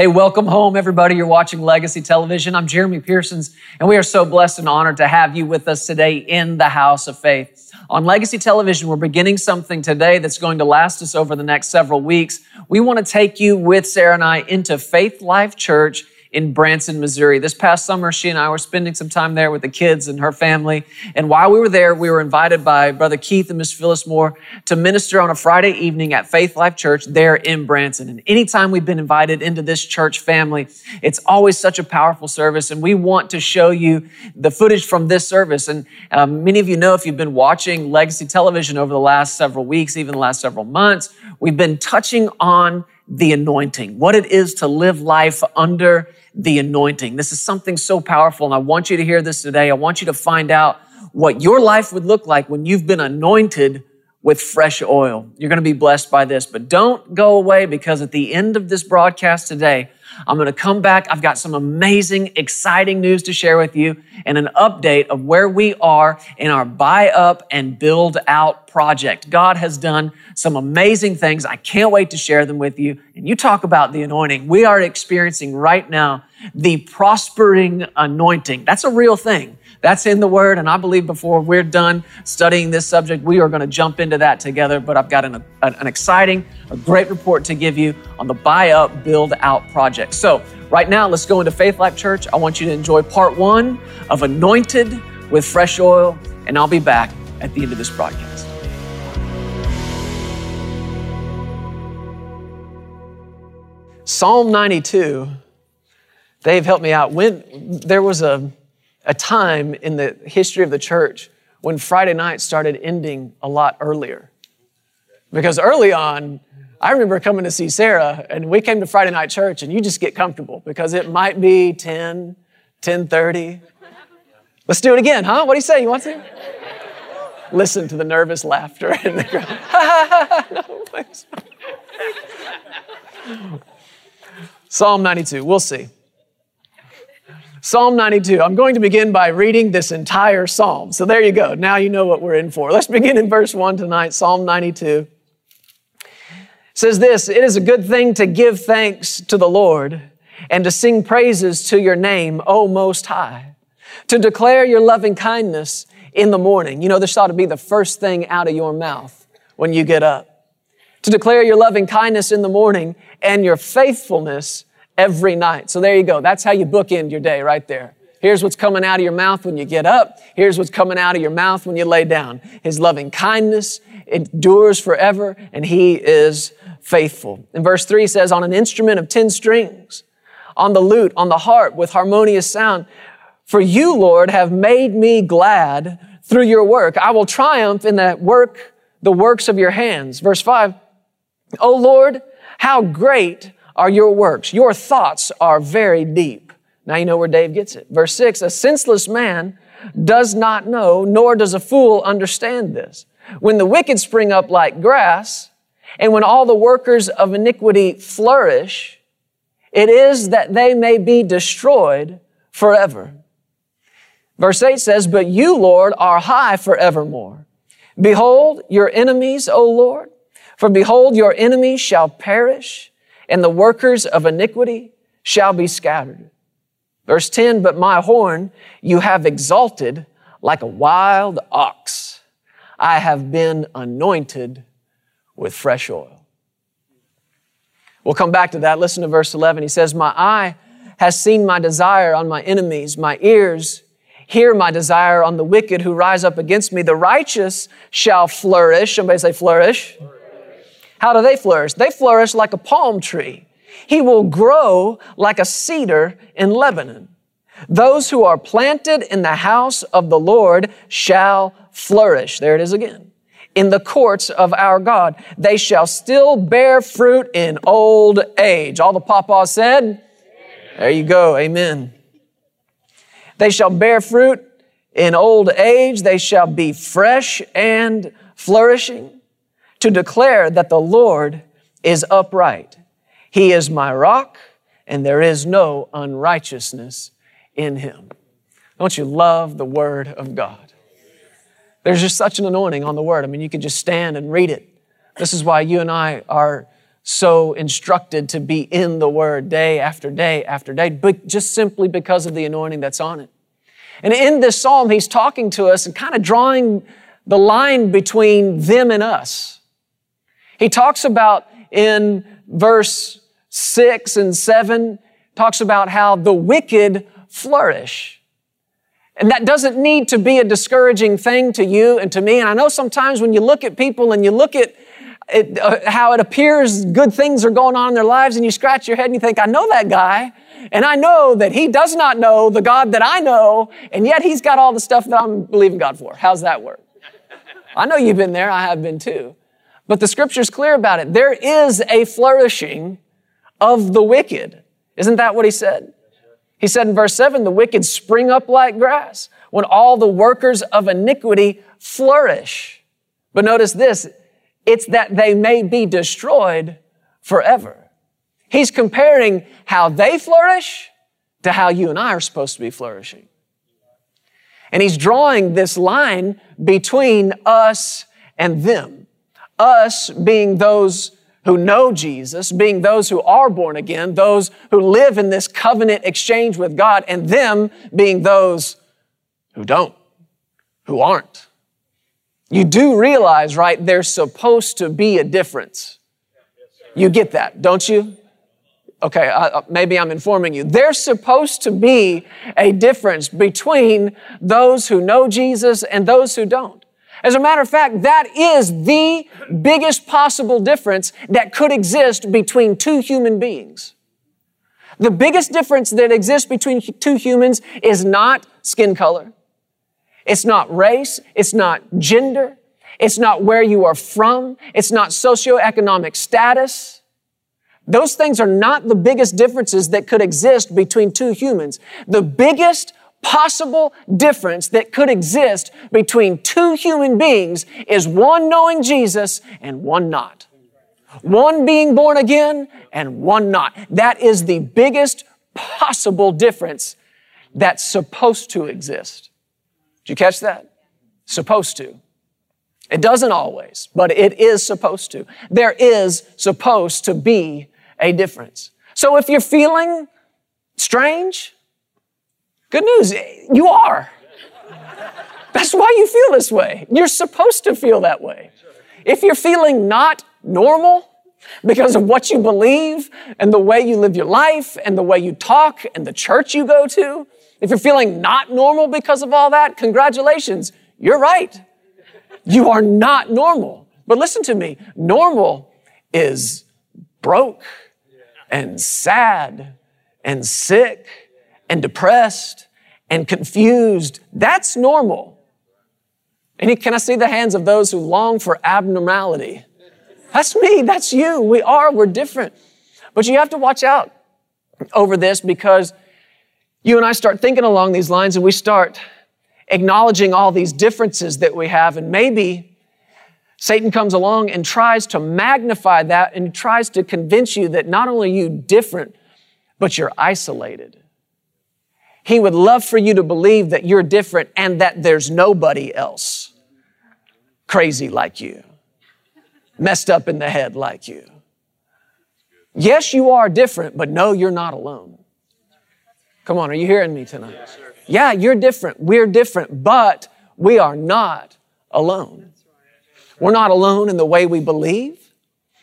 Hey, welcome home, everybody. You're watching Legacy Television. I'm Jeremy Pearsons, and we are so blessed and honored to have you with us today in the house of faith. On Legacy Television, we're beginning something today that's going to last us over the next several weeks. We want to take you with Sarah and I into Faith Life Church in Branson, Missouri. This past summer, she and I were spending some time there with the kids and her family. And while we were there, we were invited by Brother Keith and Miss Phyllis Moore to minister on a Friday evening at Faith Life Church there in Branson. And anytime we've been invited into this church family, it's always such a powerful service. And we want to show you the footage from this service. And um, many of you know if you've been watching Legacy Television over the last several weeks, even the last several months, we've been touching on the anointing, what it is to live life under the anointing. This is something so powerful, and I want you to hear this today. I want you to find out what your life would look like when you've been anointed with fresh oil. You're going to be blessed by this, but don't go away because at the end of this broadcast today, I'm going to come back. I've got some amazing, exciting news to share with you and an update of where we are in our buy up and build out project. God has done some amazing things. I can't wait to share them with you. And you talk about the anointing. We are experiencing right now the prospering anointing. That's a real thing. That's in the Word, and I believe before we're done studying this subject, we are going to jump into that together. But I've got an, an exciting, a great report to give you on the Buy Up, Build Out project. So, right now, let's go into Faith Life Church. I want you to enjoy part one of Anointed with Fresh Oil, and I'll be back at the end of this broadcast. Psalm 92, Dave helped me out. When there was a a time in the history of the church when Friday night started ending a lot earlier. Because early on, I remember coming to see Sarah and we came to Friday night church and you just get comfortable because it might be 10, 10:30. Let's do it again, huh? What do you say? You want to? Listen to the nervous laughter in the crowd. no, Psalm 92. We'll see. Psalm 92. I'm going to begin by reading this entire psalm. So there you go. Now you know what we're in for. Let's begin in verse 1 tonight, Psalm 92. It says this It is a good thing to give thanks to the Lord and to sing praises to your name, O Most High, to declare your loving kindness in the morning. You know, this ought to be the first thing out of your mouth when you get up. To declare your loving kindness in the morning and your faithfulness every night. So there you go. That's how you bookend your day right there. Here's what's coming out of your mouth when you get up. Here's what's coming out of your mouth when you lay down. His loving kindness endures forever and he is faithful. In verse three says, on an instrument of 10 strings, on the lute, on the harp with harmonious sound, for you, Lord, have made me glad through your work. I will triumph in that work, the works of your hands. Verse five, O Lord, how great are your works. Your thoughts are very deep. Now you know where Dave gets it. Verse six, a senseless man does not know, nor does a fool understand this. When the wicked spring up like grass, and when all the workers of iniquity flourish, it is that they may be destroyed forever. Verse 8 says, But you, Lord, are high forevermore. Behold your enemies, O Lord, for behold your enemies shall perish and the workers of iniquity shall be scattered. Verse 10, but my horn you have exalted like a wild ox. I have been anointed with fresh oil. We'll come back to that. Listen to verse 11. He says, My eye has seen my desire on my enemies, my ears hear my desire on the wicked who rise up against me. The righteous shall flourish. Somebody say, flourish. flourish. How do they flourish? They flourish like a palm tree. He will grow like a cedar in Lebanon. Those who are planted in the house of the Lord shall flourish. There it is again. In the courts of our God. They shall still bear fruit in old age. All the papas said? There you go. Amen. They shall bear fruit in old age. They shall be fresh and flourishing to declare that the Lord is upright. He is my rock, and there is no unrighteousness in him. Don't you love the Word of God? There's just such an anointing on the Word. I mean, you could just stand and read it. This is why you and I are so instructed to be in the Word day after day after day, but just simply because of the anointing that's on it. And in this psalm, he's talking to us and kind of drawing the line between them and us. He talks about in verse six and seven, talks about how the wicked flourish. And that doesn't need to be a discouraging thing to you and to me. And I know sometimes when you look at people and you look at it, uh, how it appears good things are going on in their lives and you scratch your head and you think, I know that guy. And I know that he does not know the God that I know. And yet he's got all the stuff that I'm believing God for. How's that work? I know you've been there. I have been too. But the scripture's clear about it. There is a flourishing of the wicked. Isn't that what he said? He said in verse 7 the wicked spring up like grass when all the workers of iniquity flourish. But notice this it's that they may be destroyed forever. He's comparing how they flourish to how you and I are supposed to be flourishing. And he's drawing this line between us and them. Us being those who know Jesus, being those who are born again, those who live in this covenant exchange with God, and them being those who don't, who aren't. You do realize, right, there's supposed to be a difference. You get that, don't you? Okay, uh, maybe I'm informing you. There's supposed to be a difference between those who know Jesus and those who don't. As a matter of fact, that is the biggest possible difference that could exist between two human beings. The biggest difference that exists between two humans is not skin color. It's not race. It's not gender. It's not where you are from. It's not socioeconomic status. Those things are not the biggest differences that could exist between two humans. The biggest possible difference that could exist between two human beings is one knowing Jesus and one not. One being born again and one not. That is the biggest possible difference that's supposed to exist. Did you catch that? Supposed to. It doesn't always, but it is supposed to. There is supposed to be a difference. So if you're feeling strange, good news, you are. That's why you feel this way. You're supposed to feel that way. If you're feeling not normal because of what you believe and the way you live your life and the way you talk and the church you go to, if you're feeling not normal because of all that, congratulations, you're right. You are not normal. But listen to me, normal is broke and sad and sick and depressed and confused. That's normal. And can I see the hands of those who long for abnormality? That's me, that's you. We are, we're different. But you have to watch out over this because you and I start thinking along these lines and we start acknowledging all these differences that we have, and maybe Satan comes along and tries to magnify that and tries to convince you that not only are you different, but you're isolated. He would love for you to believe that you're different and that there's nobody else crazy like you, messed up in the head like you. Yes, you are different, but no, you're not alone. Come on, are you hearing me tonight? Yeah, you're different. We're different, but we are not alone. We're not alone in the way we believe.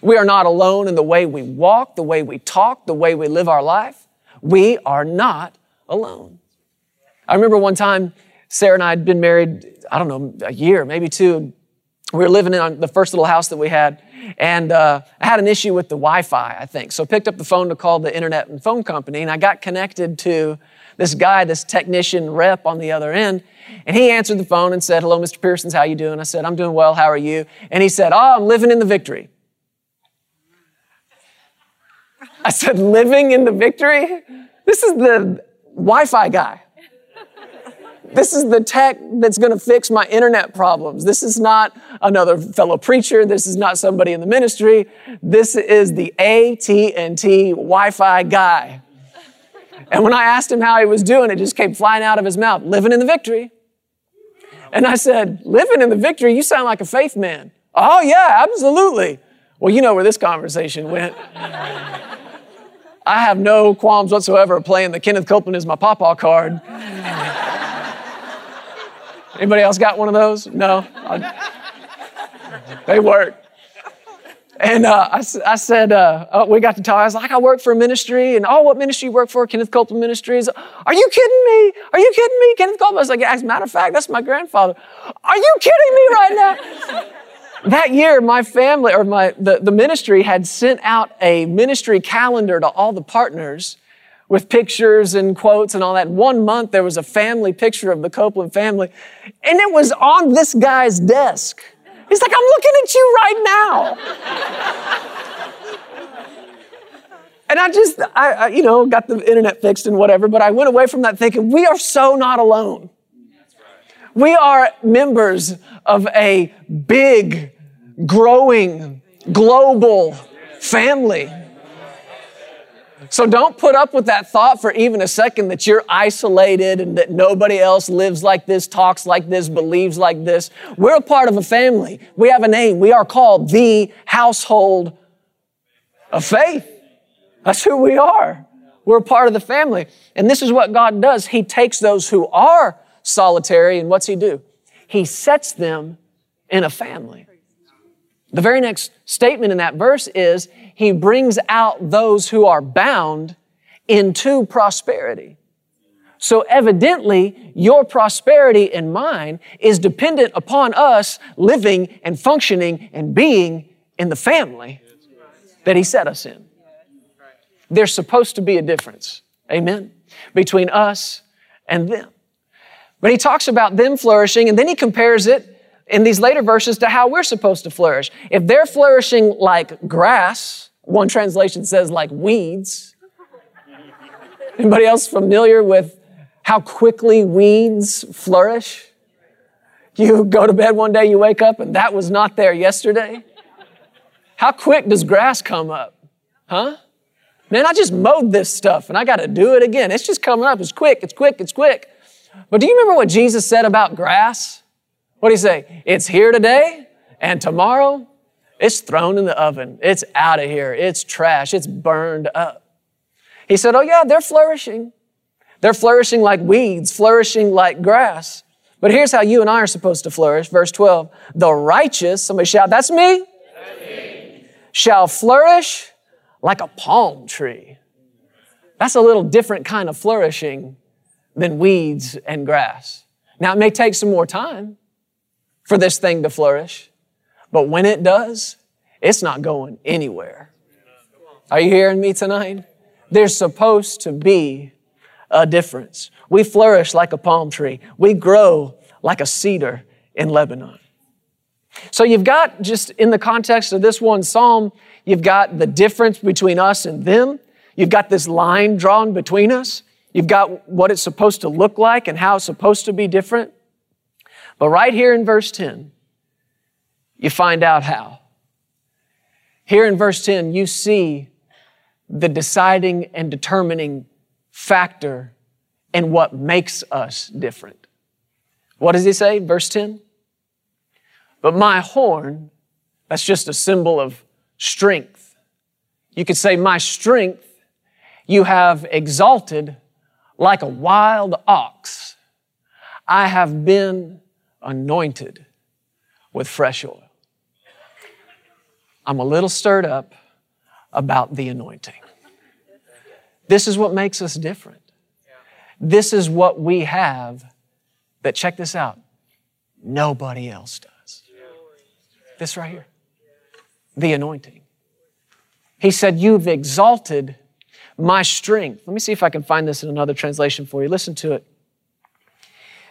We are not alone in the way we walk, the way we talk, the way we live our life. We are not alone. I remember one time Sarah and I had been married, I don't know, a year, maybe two. We were living in the first little house that we had, and uh, I had an issue with the Wi Fi, I think. So I picked up the phone to call the internet and phone company, and I got connected to this guy, this technician rep on the other end. And he answered the phone and said, Hello, Mr. Pearsons, how you doing? I said, I'm doing well, how are you? And he said, Oh, I'm living in the victory. I said, Living in the victory? This is the Wi Fi guy. This is the tech that's going to fix my internet problems. This is not another fellow preacher. This is not somebody in the ministry. This is the AT&T Wi-Fi guy. And when I asked him how he was doing, it just came flying out of his mouth, living in the victory. And I said, living in the victory? You sound like a faith man. Oh yeah, absolutely. Well, you know where this conversation went. I have no qualms whatsoever playing the Kenneth Copeland is my pawpaw card. Anybody else got one of those? No? they work. And uh, I, I, said, uh, oh, we got to talk. I was like, I work for a ministry. And, oh, what ministry you work for? Kenneth Copeland Ministries. Are you kidding me? Are you kidding me? Kenneth Copeland. I was like, as a matter of fact, that's my grandfather. Are you kidding me right now? That year, my family or my, the, the ministry had sent out a ministry calendar to all the partners with pictures and quotes and all that. One month, there was a family picture of the Copeland family, and it was on this guy's desk. He's like, I'm looking at you right now. and I just, I, I, you know, got the internet fixed and whatever, but I went away from that thinking, we are so not alone. We are members of a big, growing, global family. So don't put up with that thought for even a second that you're isolated and that nobody else lives like this, talks like this, believes like this. We're a part of a family. We have a name. We are called the household of faith. That's who we are. We're part of the family. And this is what God does. He takes those who are solitary and what's He do? He sets them in a family. The very next statement in that verse is he brings out those who are bound into prosperity. So evidently, your prosperity and mine is dependent upon us living and functioning and being in the family that he set us in. There's supposed to be a difference, amen, between us and them. But he talks about them flourishing and then he compares it in these later verses to how we're supposed to flourish. If they're flourishing like grass, one translation says like weeds. Anybody else familiar with how quickly weeds flourish? You go to bed one day, you wake up, and that was not there yesterday. How quick does grass come up? Huh? Man, I just mowed this stuff and I got to do it again. It's just coming up. It's quick, it's quick, it's quick. But do you remember what Jesus said about grass? What do you say? It's here today and tomorrow it's thrown in the oven. It's out of here. It's trash. It's burned up. He said, Oh, yeah, they're flourishing. They're flourishing like weeds, flourishing like grass. But here's how you and I are supposed to flourish. Verse 12 The righteous, somebody shout, That's me, That's me. shall flourish like a palm tree. That's a little different kind of flourishing than weeds and grass. Now, it may take some more time for this thing to flourish. But when it does, it's not going anywhere. Are you hearing me tonight? There's supposed to be a difference. We flourish like a palm tree. We grow like a cedar in Lebanon. So you've got just in the context of this one psalm, you've got the difference between us and them. You've got this line drawn between us. You've got what it's supposed to look like and how it's supposed to be different. But right here in verse 10, you find out how. Here in verse 10, you see the deciding and determining factor in what makes us different. What does he say? Verse 10? But my horn, that's just a symbol of strength. You could say, My strength you have exalted like a wild ox. I have been anointed with fresh oil. I'm a little stirred up about the anointing. This is what makes us different. This is what we have that, check this out, nobody else does. This right here the anointing. He said, You've exalted my strength. Let me see if I can find this in another translation for you. Listen to it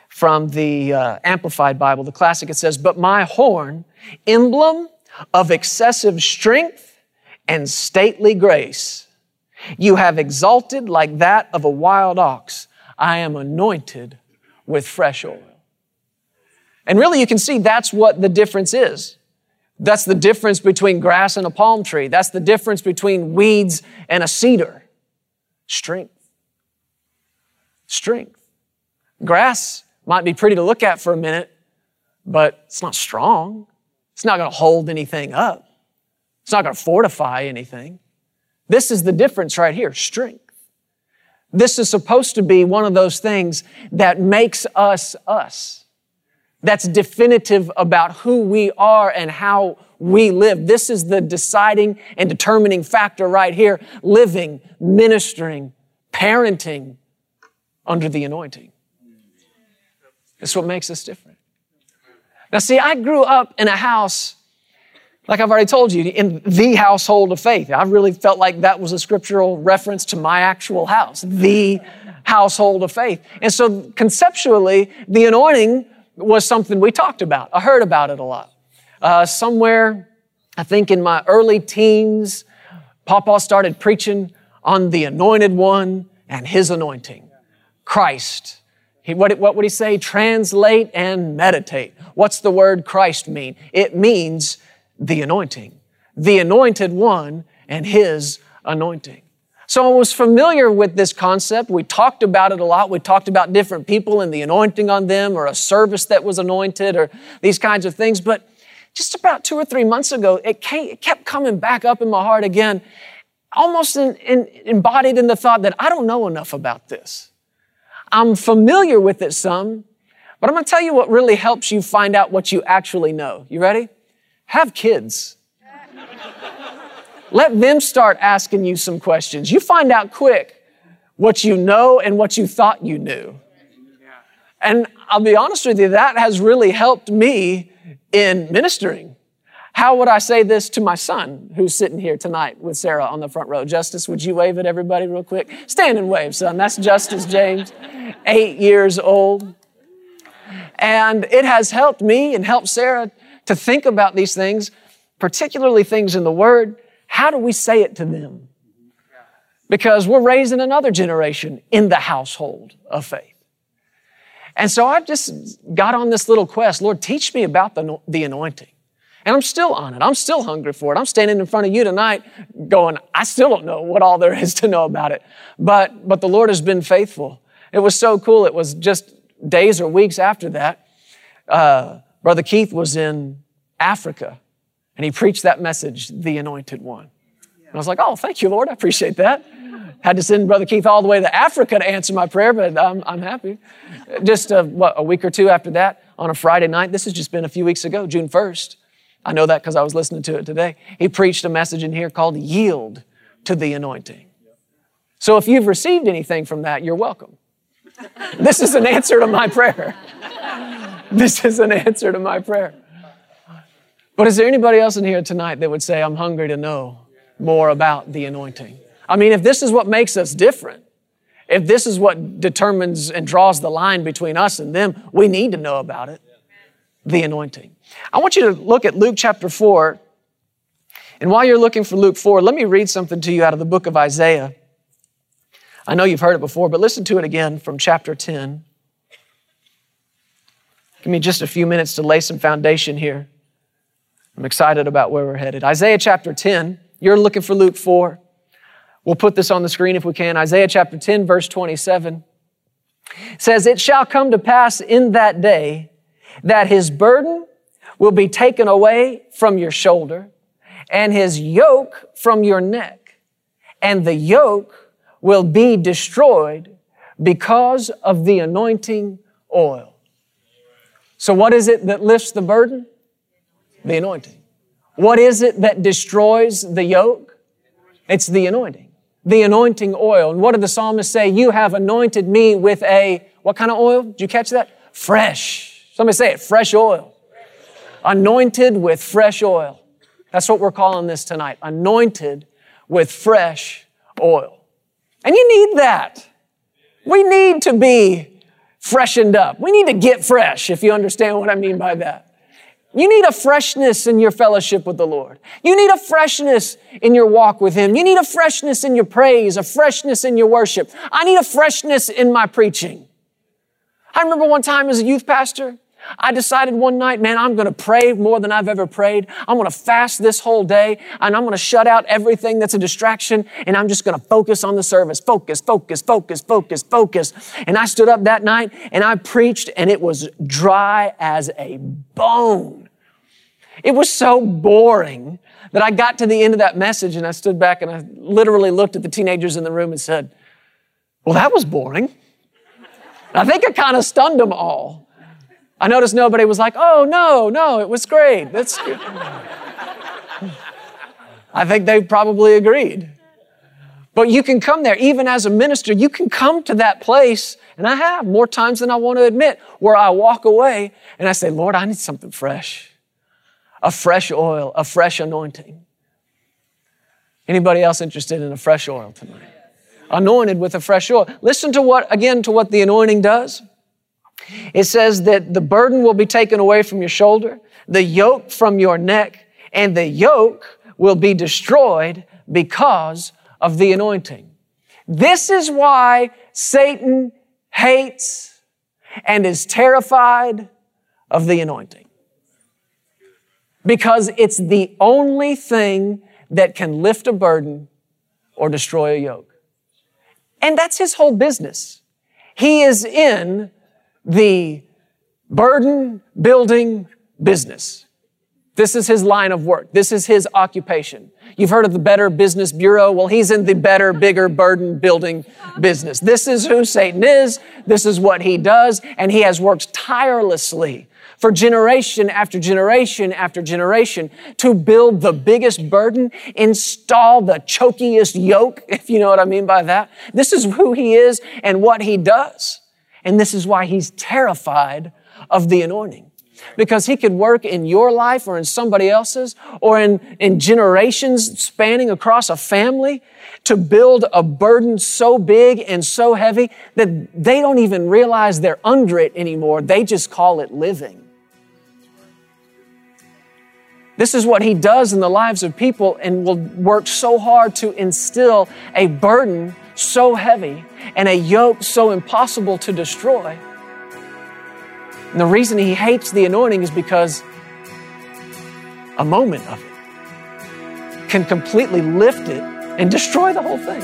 from the uh, Amplified Bible, the classic, it says, But my horn, emblem of excessive strength and stately grace, you have exalted like that of a wild ox. I am anointed with fresh oil. And really, you can see that's what the difference is. That's the difference between grass and a palm tree. That's the difference between weeds and a cedar. Strength. Strength. Grass might be pretty to look at for a minute, but it's not strong. It's not going to hold anything up. It's not going to fortify anything. This is the difference right here strength. This is supposed to be one of those things that makes us us. That's definitive about who we are and how we live. This is the deciding and determining factor right here. Living, ministering, parenting under the anointing. That's what makes us different. Now, see, I grew up in a house, like I've already told you, in the household of faith. I really felt like that was a scriptural reference to my actual house, the household of faith. And so, conceptually, the anointing was something we talked about. I heard about it a lot. Uh, somewhere, I think in my early teens, Papa started preaching on the anointed one and his anointing, Christ. He, what, what would he say? Translate and meditate. What's the word Christ mean? It means the anointing, the anointed one and his anointing. So I was familiar with this concept. We talked about it a lot. We talked about different people and the anointing on them or a service that was anointed or these kinds of things. But just about two or three months ago, it, came, it kept coming back up in my heart again, almost in, in, embodied in the thought that I don't know enough about this. I'm familiar with it some, but I'm going to tell you what really helps you find out what you actually know. You ready? Have kids. Let them start asking you some questions. You find out quick what you know and what you thought you knew. And I'll be honest with you, that has really helped me in ministering. How would I say this to my son who's sitting here tonight with Sarah on the front row? Justice, would you wave at everybody real quick? Stand and wave, son. That's Justice James, eight years old. And it has helped me and helped Sarah to think about these things, particularly things in the Word, how do we say it to them? Because we're raising another generation in the household of faith. And so I just got on this little quest. Lord, teach me about the, the anointing. And I'm still on it. I'm still hungry for it. I'm standing in front of you tonight going, I still don't know what all there is to know about it. But, but the Lord has been faithful. It was so cool. It was just days or weeks after that. Uh, Brother Keith was in Africa and he preached that message, the anointed one. And I was like, oh, thank you, Lord. I appreciate that. Had to send Brother Keith all the way to Africa to answer my prayer, but I'm, I'm happy. Just a, what, a week or two after that, on a Friday night, this has just been a few weeks ago, June 1st. I know that because I was listening to it today. He preached a message in here called Yield to the Anointing. So if you've received anything from that, you're welcome. This is an answer to my prayer. This is an answer to my prayer. But is there anybody else in here tonight that would say, I'm hungry to know more about the anointing? I mean, if this is what makes us different, if this is what determines and draws the line between us and them, we need to know about it the anointing. I want you to look at Luke chapter 4. And while you're looking for Luke 4, let me read something to you out of the book of Isaiah. I know you've heard it before, but listen to it again from chapter 10. Give me just a few minutes to lay some foundation here. I'm excited about where we're headed. Isaiah chapter 10, you're looking for Luke 4. We'll put this on the screen if we can. Isaiah chapter 10, verse 27 says, It shall come to pass in that day that his burden will be taken away from your shoulder and his yoke from your neck, and the yoke will be destroyed because of the anointing oil. So, what is it that lifts the burden? The anointing. What is it that destroys the yoke? It's the anointing. The anointing oil. And what did the psalmist say? You have anointed me with a, what kind of oil? Did you catch that? Fresh. Somebody say it, fresh oil. Anointed with fresh oil. That's what we're calling this tonight. Anointed with fresh oil. And you need that. We need to be freshened up. We need to get fresh, if you understand what I mean by that. You need a freshness in your fellowship with the Lord. You need a freshness in your walk with Him. You need a freshness in your praise, a freshness in your worship. I need a freshness in my preaching. I remember one time as a youth pastor, I decided one night, man, I'm going to pray more than I've ever prayed. I'm going to fast this whole day and I'm going to shut out everything that's a distraction and I'm just going to focus on the service. Focus, focus, focus, focus, focus. And I stood up that night and I preached and it was dry as a bone. It was so boring that I got to the end of that message and I stood back and I literally looked at the teenagers in the room and said, Well, that was boring. I think I kind of stunned them all. I noticed nobody was like, Oh, no, no, it was great. That's good. I think they probably agreed. But you can come there, even as a minister, you can come to that place, and I have more times than I want to admit, where I walk away and I say, Lord, I need something fresh. A fresh oil, a fresh anointing. Anybody else interested in a fresh oil tonight? Anointed with a fresh oil. Listen to what, again, to what the anointing does. It says that the burden will be taken away from your shoulder, the yoke from your neck, and the yoke will be destroyed because of the anointing. This is why Satan hates and is terrified of the anointing. Because it's the only thing that can lift a burden or destroy a yoke. And that's his whole business. He is in the burden building business. This is his line of work. This is his occupation. You've heard of the Better Business Bureau. Well, he's in the better, bigger burden building business. This is who Satan is. This is what he does. And he has worked tirelessly for generation after generation after generation to build the biggest burden, install the chokiest yoke, if you know what I mean by that. This is who he is and what he does. And this is why he's terrified of the anointing because he could work in your life or in somebody else's or in, in generations spanning across a family to build a burden so big and so heavy that they don't even realize they're under it anymore. They just call it living. This is what he does in the lives of people and will work so hard to instill a burden so heavy and a yoke so impossible to destroy and the reason he hates the anointing is because a moment of it can completely lift it and destroy the whole thing.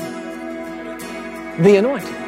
The anointing.